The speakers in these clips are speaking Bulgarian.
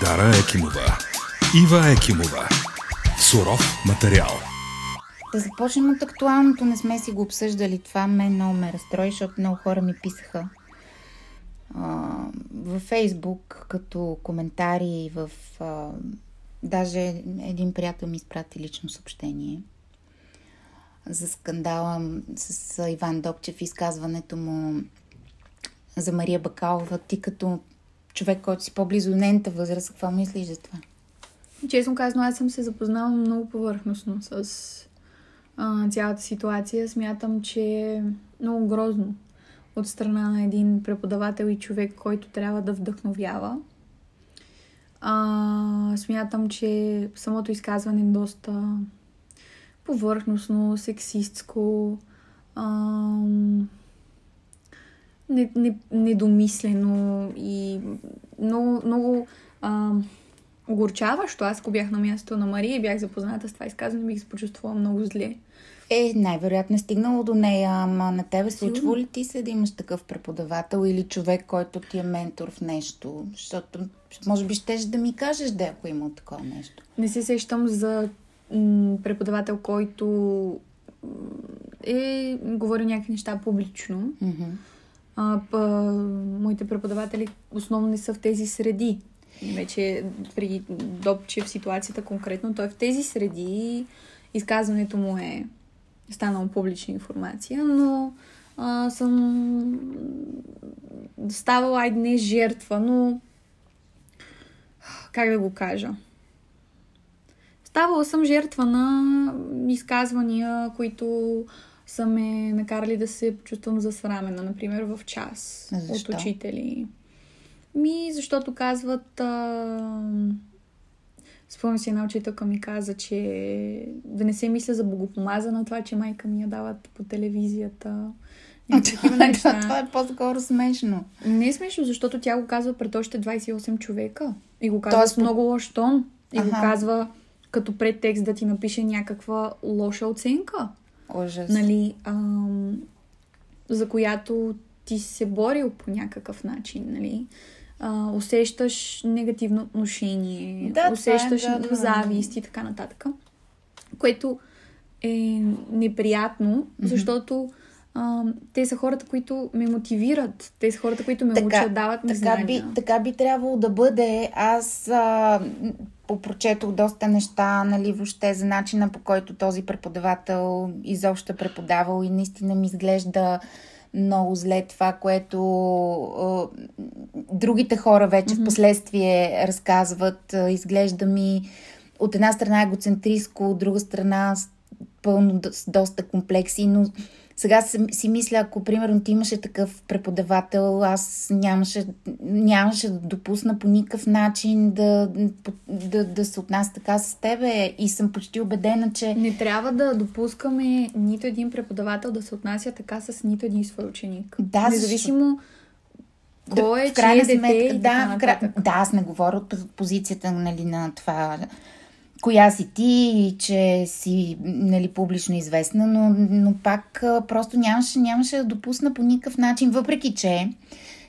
Дара Екимова. Ива Екимова. Суров материал. Да започнем от актуалното. Не сме си го обсъждали. Това мен много ме разстрои, защото много хора ми писаха а, във Фейсбук като коментари в... А, даже един приятел ми изпрати лично съобщение за скандала с Иван Добчев, изказването му за Мария Бакалова. Ти като човек, който си по-близо до нейната възраст, какво мислиш за това? Честно казано, аз съм се запознала много повърхностно с а, цялата ситуация. Смятам, че е много грозно от страна на един преподавател и човек, който трябва да вдъхновява. А, смятам, че самото изказване е доста повърхностно, сексистско, а, не, не, недомислено и много, много а, огорчаващо. Аз, ако бях на мястото на Мария и бях запозната с това изказване, бих се почувствала много зле. Е, най-вероятно е стигнало до нея, ама на тебе случва ли ти се да имаш такъв преподавател или човек, който ти е ментор в нещо? Защото, може би, щеш да ми кажеш да, ако има такова нещо. Не се сещам за м- преподавател, който е говорил някакви неща публично. Mm-hmm. А, па, моите преподаватели основно не са в тези среди. Вече при Добче в ситуацията конкретно, той е в тези среди изказването му е станало публична информация, но а, съм ставала, айде не жертва, но как да го кажа? Ставала съм жертва на изказвания, които са ме накарали да се почувствам засрамена, например в час Защо? от учители. Ми, защото казват... А... Спомням си една учителка ми каза, че да не се мисля за богопомазана това, че майка ми я дават по телевизията. Такива неща. това е по-скоро смешно. Не е смешно, защото тя го казва пред още 28 човека. И го казва Тоест, с много лош тон. И ага. го казва като предтекст да ти напише някаква лоша оценка. Ужас. Нали, ам, за която ти се борил по някакъв начин, нали? А, усещаш негативно отношение, да, усещаш е, да, да, завист и така нататък. Което е неприятно, mm-hmm. защото а, те са хората, които ме мотивират. Те са хората, които ме така, учат, дават ми така знания. би, така би трябвало да бъде. Аз а, попрочетох доста неща, нали, въобще за начина по който този преподавател изобщо е преподавал и наистина ми изглежда много зле това, което а, другите хора вече mm-hmm. в последствие разказват. А, изглежда ми от една страна егоцентриско, от друга страна пълно с доста комплекси, но сега си мисля, ако примерно ти имаше такъв преподавател, аз нямаше, нямаше да допусна по никакъв начин да, да, да се отнася така с тебе. И съм почти убедена, че... Не трябва да допускаме нито един преподавател да се отнася така с нито един свой ученик. Да, Независимо защо... кой е, в крайна чие сметка, дете да, в кра... да, аз не говоря от позицията нали, на това коя си ти и че си нали, публично известна, но, но пак просто нямаше, нямаше да допусна по никакъв начин, въпреки че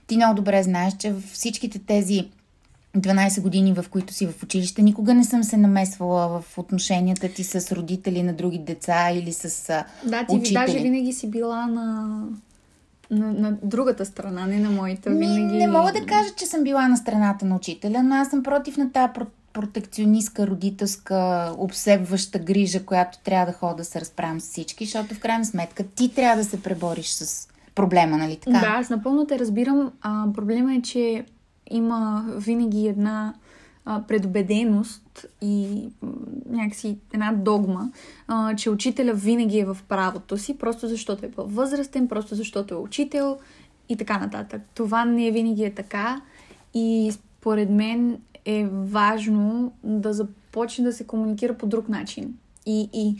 ти много добре знаеш, че всичките тези 12 години, в които си в училище, никога не съм се намесвала в отношенията ти с родители на други деца или с Да, ти учители. даже винаги си била на, на, на другата страна, не на моята. Винаги... Не мога да кажа, че съм била на страната на учителя, но аз съм против на тази протекционистка, родителска, обсебваща грижа, която трябва да хода да се разправям с всички, защото в крайна сметка ти трябва да се пребориш с проблема, нали така? Да, аз напълно те разбирам. А, проблема е, че има винаги една а, предубеденост и някакси една догма, а, че учителя винаги е в правото си, просто защото е възрастен, просто защото е учител и така нататък. Това не винаги е така и според мен е важно да започне да се комуникира по друг начин. И, и,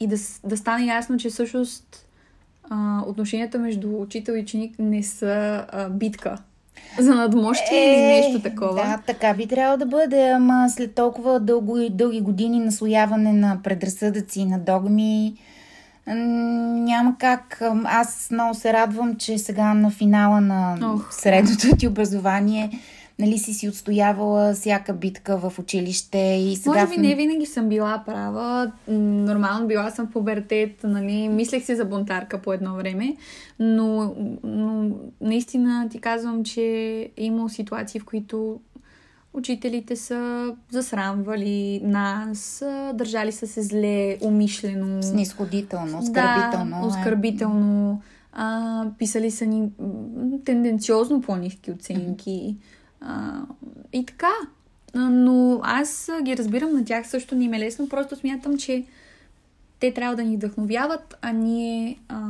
и да, да стане ясно, че всъщност а, отношенията между учител и ученик не са а, битка за надмощие е, или нещо такова. Да, така би трябвало да бъде, ама след толкова дълго и дълги години наслояване на предразсъдъци, на догми, няма как. Аз много се радвам, че сега на финала на Ох, средното ти образование нали, си си отстоявала всяка битка в училище и сега... Може би не винаги съм била права. Нормално била съм в пубертет, нали, мислех си за бунтарка по едно време, но, но наистина ти казвам, че е имало ситуации, в които учителите са засрамвали нас, държали са се зле, умишлено. Снисходително, оскърбително. Да, оскърбително. А, писали са ни тенденциозно по-низки оценки. И така. Но аз ги разбирам на тях също не им е лесно. Просто смятам, че те трябва да ни вдъхновяват, а ние а,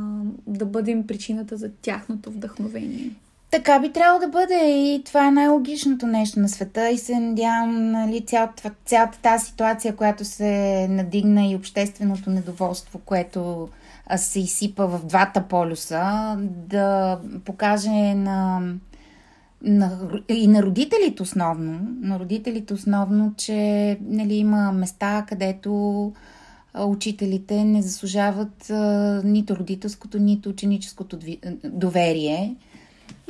да бъдем причината за тяхното вдъхновение. Така би трябвало да бъде и това е най-логичното нещо на света и се надявам нали, цялата, цялата тази ситуация, която се надигна и общественото недоволство, което се изсипа в двата полюса, да покаже на, на, и на родителите основно, на родителите основно, че нали, има места, където учителите не заслужават а, нито родителското, нито ученическото доверие.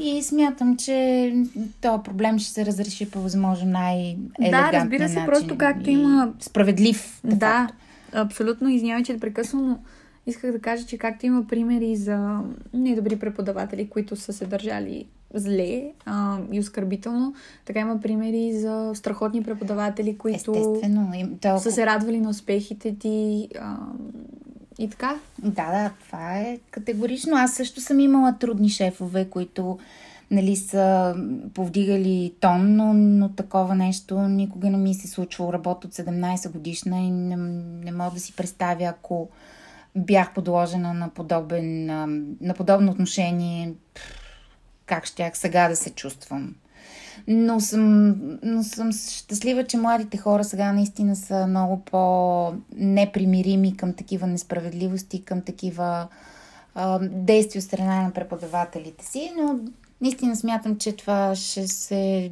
И смятам, че този проблем ще се разреши по възможно най-елегантен Да, разбира се, начин просто както има... Справедлив. Да, абсолютно. Извинявай, че прекъсвам, но исках да кажа, че както има примери за недобри преподаватели, които са се държали зле а, и оскърбително, така има примери за страхотни преподаватели, които Естествено, толкова... са се радвали на успехите ти а, и така. Да, да, това е категорично. Аз също съм имала трудни шефове, които нали, са повдигали тон, но, но такова нещо никога не ми се случвало. Работя от 17 годишна и не, не мога да си представя, ако бях подложена на, подобен, на подобно отношение, как щях сега да се чувствам. Но съм, но съм щастлива, че младите хора сега наистина са много по-непримирими към такива несправедливости, към такива а, действия от страна на преподавателите си, но наистина смятам, че това ще се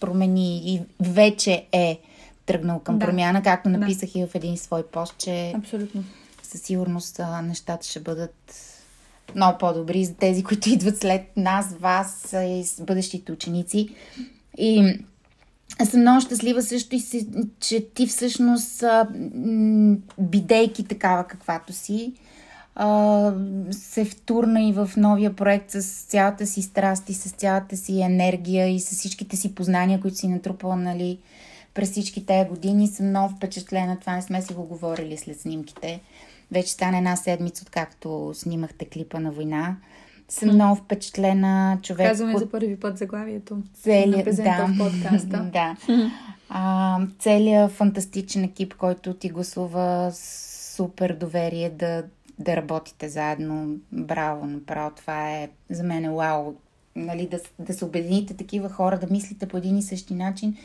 промени и вече е тръгнал към да. промяна, както написах да. и в един свой пост, че Абсолютно със сигурност нещата ще бъдат много по-добри за тези, които идват след нас, вас и с бъдещите ученици. И съм много щастлива също, и че ти всъщност, бидейки такава каквато си, се втурна и в новия проект с цялата си страст и с цялата си енергия и с всичките си познания, които си натрупала нали, през всички тези години. Съм много впечатлена. Това не сме си го говорили след снимките. Вече стана една седмица, откакто снимахте клипа на война. Съм много впечатлена човек. Казваме от... за първи път заглавието. Цели... Да. в подкаста. да. А, целият фантастичен екип, който ти гласува супер доверие да, да работите заедно. Браво, направо. Това е за мен е вау. Нали, да, да се обедините такива хора, да мислите по един и същи начин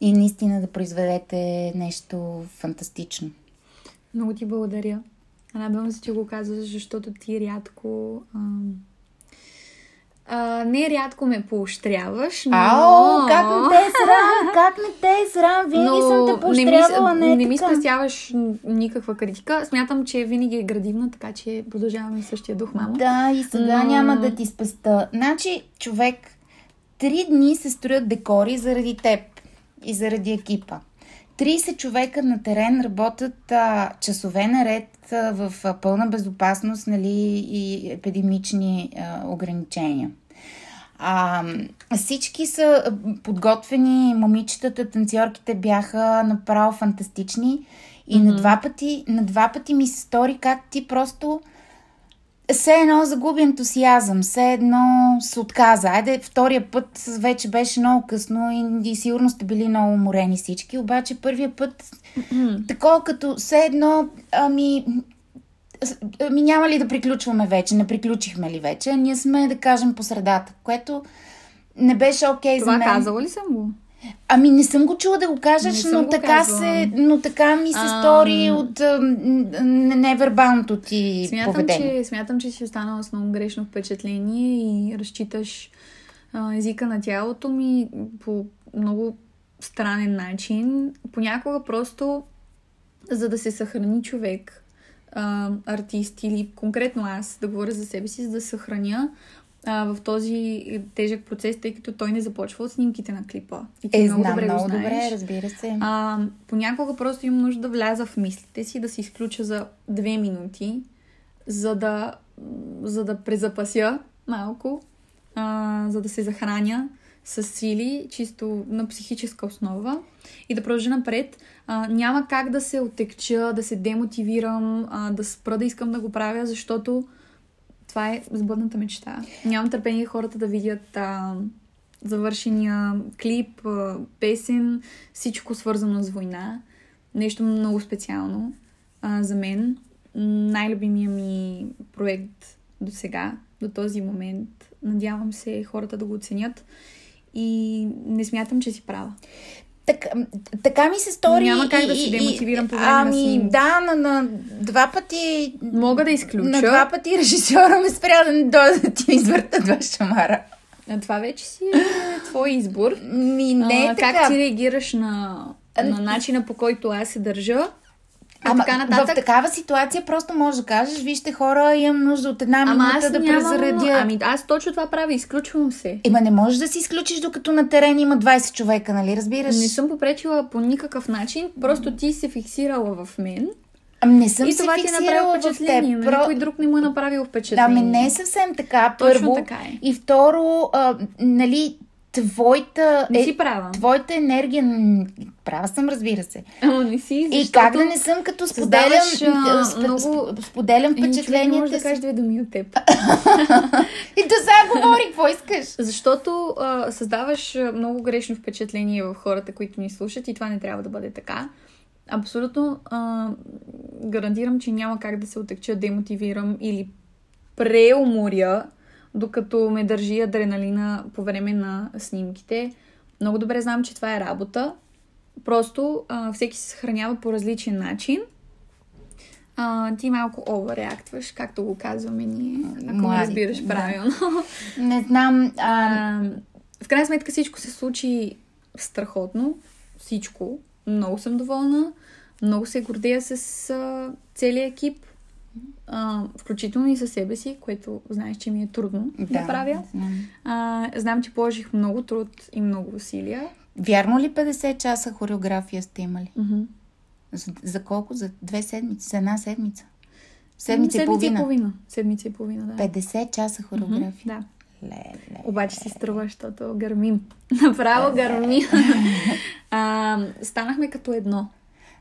и наистина да произведете нещо фантастично. Много ти благодаря. Радвам се, че го казваш, защото ти рядко... А... А, не рядко ме поощряваш, но... Ау, как не те е срам, как не те е срам, винаги но съм те поощрявала, не, не, не ми спестяваш никаква критика. Смятам, че винаги е градивна, така че продължаваме същия дух, мамо. Да, и сега но... няма да ти спеста. Значи, човек, три дни се строят декори заради теб и заради екипа. 30 човека на терен работят а, часове наред а, в а, пълна безопасност нали, и епидемични а, ограничения. А, всички са подготвени, момичетата, танцорките бяха направо фантастични и mm-hmm. на, два пъти, на два пъти ми се стори как ти просто все едно загуби ентусиазъм, все едно се отказа. Айде, втория път вече беше много късно и, и сигурно сте били много уморени всички, обаче първия път mm-hmm. такова като все едно, ами, ами няма ли да приключваме вече, не приключихме ли вече, ние сме да кажем по средата, което не беше окей okay за мен. Това казала ли съм го? Ами не съм го чула да го кажеш, но така, се, но така ми се а... стори от невербалното ти смятам, поведение. Че, смятам, че си останала с много грешно впечатление и разчиташ а, езика на тялото ми по много странен начин. Понякога просто, за да се съхрани човек, а, артист или конкретно аз, да говоря за себе си, за да съхраня, а, в този тежък процес, тъй като той не започва от снимките на клипа. И ти Е, много знам добре много го знаеш. добре, разбира се. А, понякога просто имам нужда да вляза в мислите си, да се изключа за две минути, за да, за да презапася малко, а, за да се захраня с сили, чисто на психическа основа и да продължа напред. А, няма как да се отекча, да се демотивирам, а, да спра да искам да го правя, защото това е сбъдната мечта. Нямам търпение хората да видят а, завършения клип, а, песен, всичко свързано с война. Нещо много специално а, за мен. Най-любимия ми проект до сега, до този момент. Надявам се хората да го оценят и не смятам, че си права. Так, така ми се стори. Няма как и- да се демотивирам по време на Ами, снимки. да, на, на два пъти. Мога да изключа. На два пъти режисьора ме спря да не дойде да ти извърта два шамара. А Това вече си е твой избор. Ми, не е а, така. Как ти реагираш на, на начина по който аз се държа? Ама така нататък. в такава ситуация просто можеш да кажеш, вижте хора, имам нужда от една Ама минута да нямам... презаредя. Ами аз точно това правя, изключвам се. Ема не можеш да си изключиш, докато на терен има 20 човека, нали разбираш? Не съм попречила по никакъв начин, просто ти се фиксирала в мен. Ами не съм и се това ти е фиксирала направило в теб. впечатление. На Про- Никой друг не му е направил Да, впечатление. ами не е съвсем така. Точно Първо. така е. И второ, а, нали, твоята, Не е, си права. твоята енергия, права съм, разбира се. Ама не си, И как да не съм, като споделям, създаваш, а, спе- много- сп- споделям не може впечатленията да си. кажеш две думи от теб. И до сега говори, какво искаш? Защото а, създаваш много грешно впечатление в хората, които ни слушат и това не трябва да бъде така. Абсолютно а, гарантирам, че няма как да се отекча, демотивирам или преуморя, докато ме държи адреналина по време на снимките. Много добре знам, че това е работа. Просто а, всеки се съхранява по различен начин. А, ти малко овореактваш, както го казваме ние, ако Младите, разбираш да. правилно. Не знам. А, А, в крайна сметка всичко се случи страхотно. Всичко. Много съм доволна. Много се гордея с а, целият екип. А, включително и със себе си, което знаеш, че ми е трудно да, да правя. знам. А, знам, че положих много труд и много усилия. Вярно ли 50 часа хореография сте имали? За, за колко? За две седмици? За една седмица? Седмица, и Седмица половина. и половина. Седмица и половина, да. 50 часа хореография. Мгм, Да. Леле. Обаче си струва, защото гърмим. Направо гърмим. а, станахме като едно.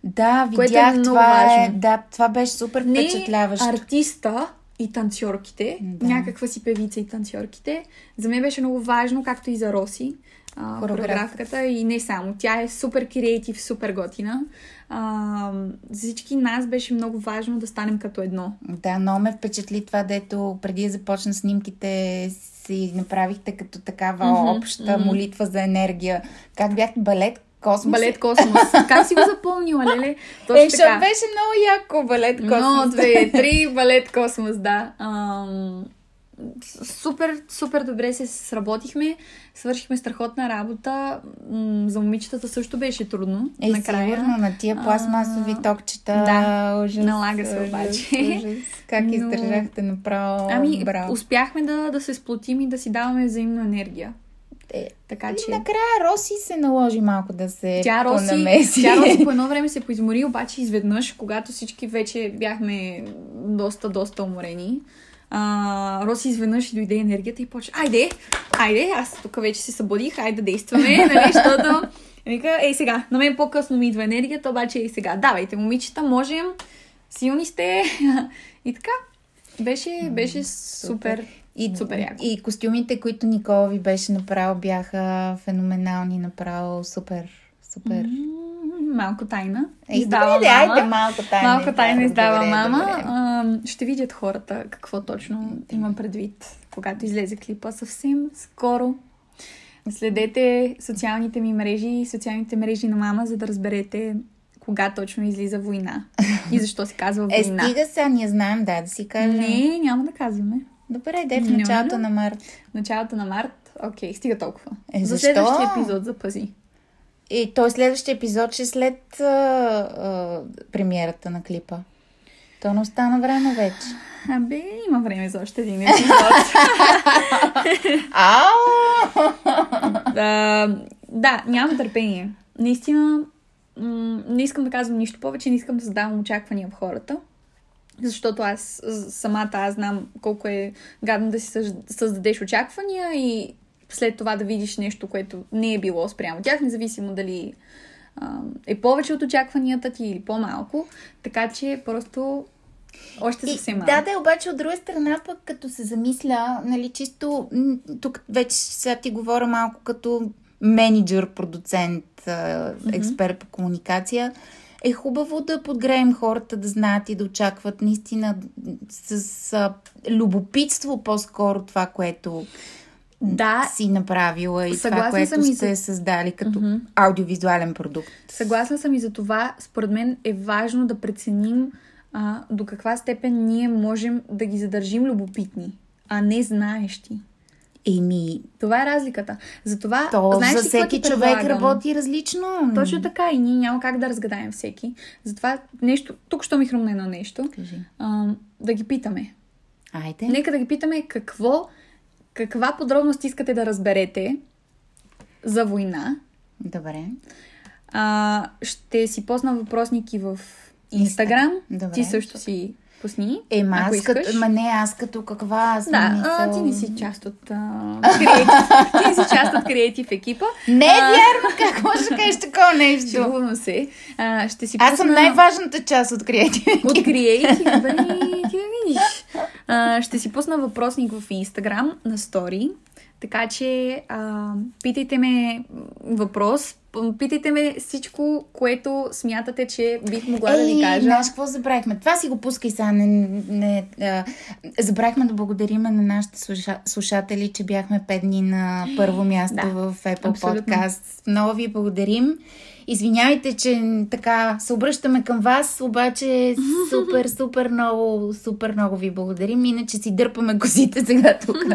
Да, Което е видях, много това е, важно. да, това беше супер не впечатляващо. артиста и танцорките, Да. някаква си певица и танцорките. За мен беше много важно, както и за Роси, Хореографката. и не само. Тя е супер креатив, супер готина. А, за всички нас беше много важно да станем като едно. Да, много ме впечатли това, дето преди да започна снимките си направихте като такава Мгм, обща мгм. молитва за енергия. Как бяхте балет? Космос? Балет Космос. как си го запълнила, леле? Е, Точно защото така. беше много яко балет Космос. Едно, две, три, балет Космос, да. Ам, супер, супер добре се сработихме, свършихме страхотна работа. За момичетата също беше трудно. Е, накрая. сигурно на тия пластмасови А, токчета. да, ужас, налага се ужас, обаче. Ужас. Как Но- издържахте направо? Ами, Браво. успяхме да, да се сплотим и да си даваме взаимна енергия. Е, Така И че... накрая Роси се наложи малко да се Тя Роси, понамеси. тя Роси по едно време се поизмори, обаче изведнъж, когато всички вече бяхме доста, доста уморени, а, Роси изведнъж и дойде енергията и почва, айде, айде, аз тук вече се събудих, айде да действаме, нали, защото вика, ей сега, на мен по-късно ми идва енергията, обаче ей сега, давайте, момичета, можем, силни сте и така. Беше, беше супер, И, супер яко. и костюмите, които Никола ви беше направил, бяха феноменални, направо супер, супер. М, Малко тайна. Е, Издава добре, мама. айде, малко тайна. Малко тайна издава. Добре, мама. добре. А, ще видят хората какво точно има предвид, когато излезе клипа съвсем скоро. Следете социалните ми мрежи и социалните мрежи на мама, за да разберете кога точно излиза война и защо се казва Е, война. стига сега, ние знаем, да, да си кажем. Не, няма да казваме. Добре, де в началото на март. Началото на март, окей, стига толкова. Е, За защо? следващия епизод запази. И той следващия епизод ще е след а, а, премиерата на клипа. То не остана време вече. Абе, има време за още един епизод. да, да, нямам търпение. Наистина, м- не искам да казвам нищо повече, не искам да задавам очаквания в хората. Защото аз самата аз знам колко е гадно да си създадеш очаквания и след това да видиш нещо, което не е било спрямо тях, независимо дали а, е повече от очакванията ти или по-малко. Така че просто още съвсем малко. Да, да, обаче от друга страна пък като се замисля, нали, чисто, тук вече сега ти говоря малко като менеджер, продуцент, експерт по комуникация, е хубаво да подгреем хората да знаят и да очакват наистина с а, любопитство по-скоро това, което да, си направила и това, което сте за... създали като mm-hmm. аудиовизуален продукт. Съгласна съм и за това. Според мен е важно да преценим а, до каква степен ние можем да ги задържим любопитни, а не знаещи. Еми. Това е разликата. Затова. То знаеш за всеки човек предлагам? работи различно. Точно така и ние няма как да разгадаем всеки. Затова нещо. Тук що ми хрумна едно нещо. Кажи. А, да ги питаме. Айде. Нека да ги питаме какво. Каква подробност искате да разберете за война? Добре. А, ще си посна въпросники в Инстаграм. Добре. Ти също си пусни. Е, ма, аз като, ма не, аз като каква аз Да, мисъл... а, ти не си част от креатив. ти не си част от креатив екипа. Не е вярно, как може да кажеш такова нещо? Шегувам се. А, ще си аз пусна... съм най-важната част от креатив От креатив, бе, ти да видиш. А, ще си пусна въпросник в Инстаграм на стори. Така че а, питайте ме въпрос, Питайте ме всичко, което смятате, че бих могла Ей, да ви кажа. Знаеш какво забравихме? Това си го пускай сега. Не, не, а, забравихме да благодариме на нашите слуша, слушатели, че бяхме пет дни на първо място да, в Apple абсолютно. Podcast. Много ви благодарим. Извинявайте, че така се обръщаме към вас, обаче супер, супер много, супер много ви благодарим. Иначе си дърпаме косите сега тук.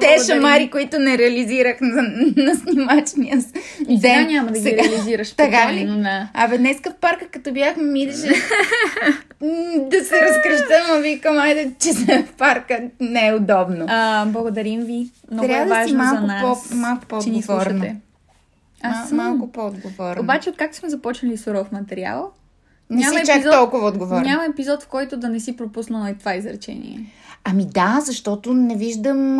те шамари, които не реализирах на, на снимачния И сега няма да ги сега... реализираш. Така ли? Да. Абе, днеска в парка, като бяхме, ми идеше да се разкръщам, а викам, айде, че сме в парка. Не е удобно. А, благодарим ви. Много Трябва е важно да си малко за нас, по, малко по-отговорна. Аз съм... Малко по-отговорна. Обаче, откакто сме започнали суров материал, не няма си чак епизод, толкова отговорна. Няма епизод, в който да не си пропуснала и това изречение. Ами да, защото не виждам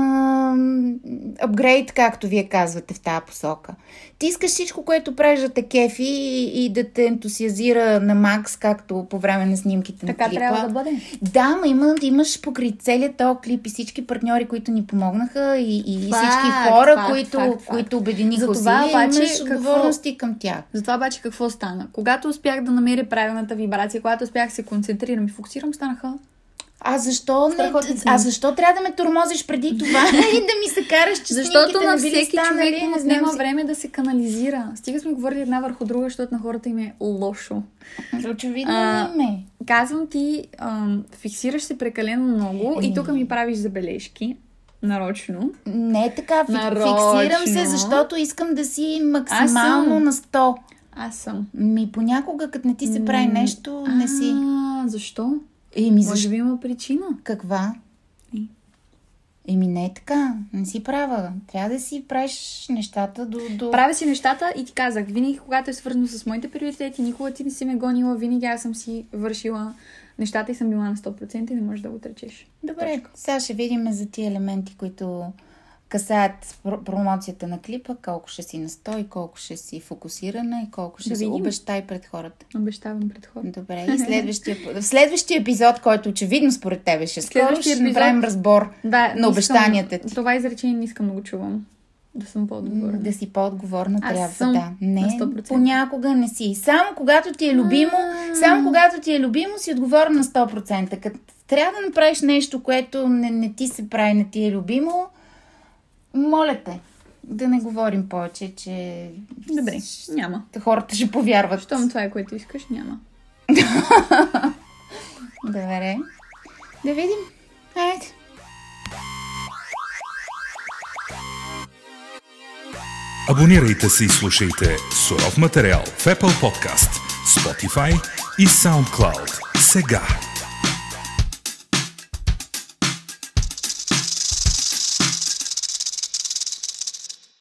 апгрейд, както вие казвате в тази посока. Ти искаш всичко, което правиш да те кефи и, и да те ентусиазира на макс, както по време на снимките така на клипа. Така трябва да бъде. Да, ма има, имаш покрай целият този клип и всички партньори, които ни помогнаха и, и факт, всички хора, факт, които, факт, факт. които обединиха усилия, имаш какво, отговорности към тях. Затова обаче какво стана? Когато успях да намеря правилната вибрация, когато успях се концентрирам и фокусирам, станаха а защо, не, а защо трябва да ме тормозиш преди това и да ми се караш, че Защото на всеки станали, човек му отнема си... време да се канализира. Стига сме говорили една върху друга, защото на хората им е лошо. Очевидно а, ме. Казвам ти, ам, фиксираш се прекалено много и тук ми правиш забележки. Нарочно. Не е така. Нарочно. Фиксирам се, защото искам да си максимално на 100. Аз съм. Ми понякога, като не ти се прави нещо, не си. А, защо? Еми, Може би има причина. Каква? И? Еми не е така. Не си права. Трябва да си правиш нещата до... до... Правя си нещата и ти казах, винаги когато е свързано с моите приоритети, никога ти не си ме гонила, винаги аз съм си вършила нещата и съм била на 100% и не можеш да го отречеш. Добре, Точка. сега ще видим за тия елементи, които касаят промоцията на клипа, колко ще си настой, колко ще си фокусирана и колко ще да си обещай пред хората. Обещавам пред хората. Добре, и следващия, в следващия епизод, който очевидно според тебе ще скоро, ще епизод... направим разбор да, на обещанията ти. Това изречение не искам да го чувам. Да съм по-отговорна. Да си по-отговорна Аз трябва, съм да. Не, на 100%. понякога не си. Само когато ти е любимо, само когато ти е любимо, си отговорна на 100%. Като трябва да направиш нещо, което не, не ти се прави, не ти е любимо, моля те, да не говорим повече, че... Добре, няма. Хората ще повярват. Щом това е което искаш, няма. Добре. Да видим. Айде. Абонирайте се и слушайте суров материал в Apple Podcast, Spotify и SoundCloud сега.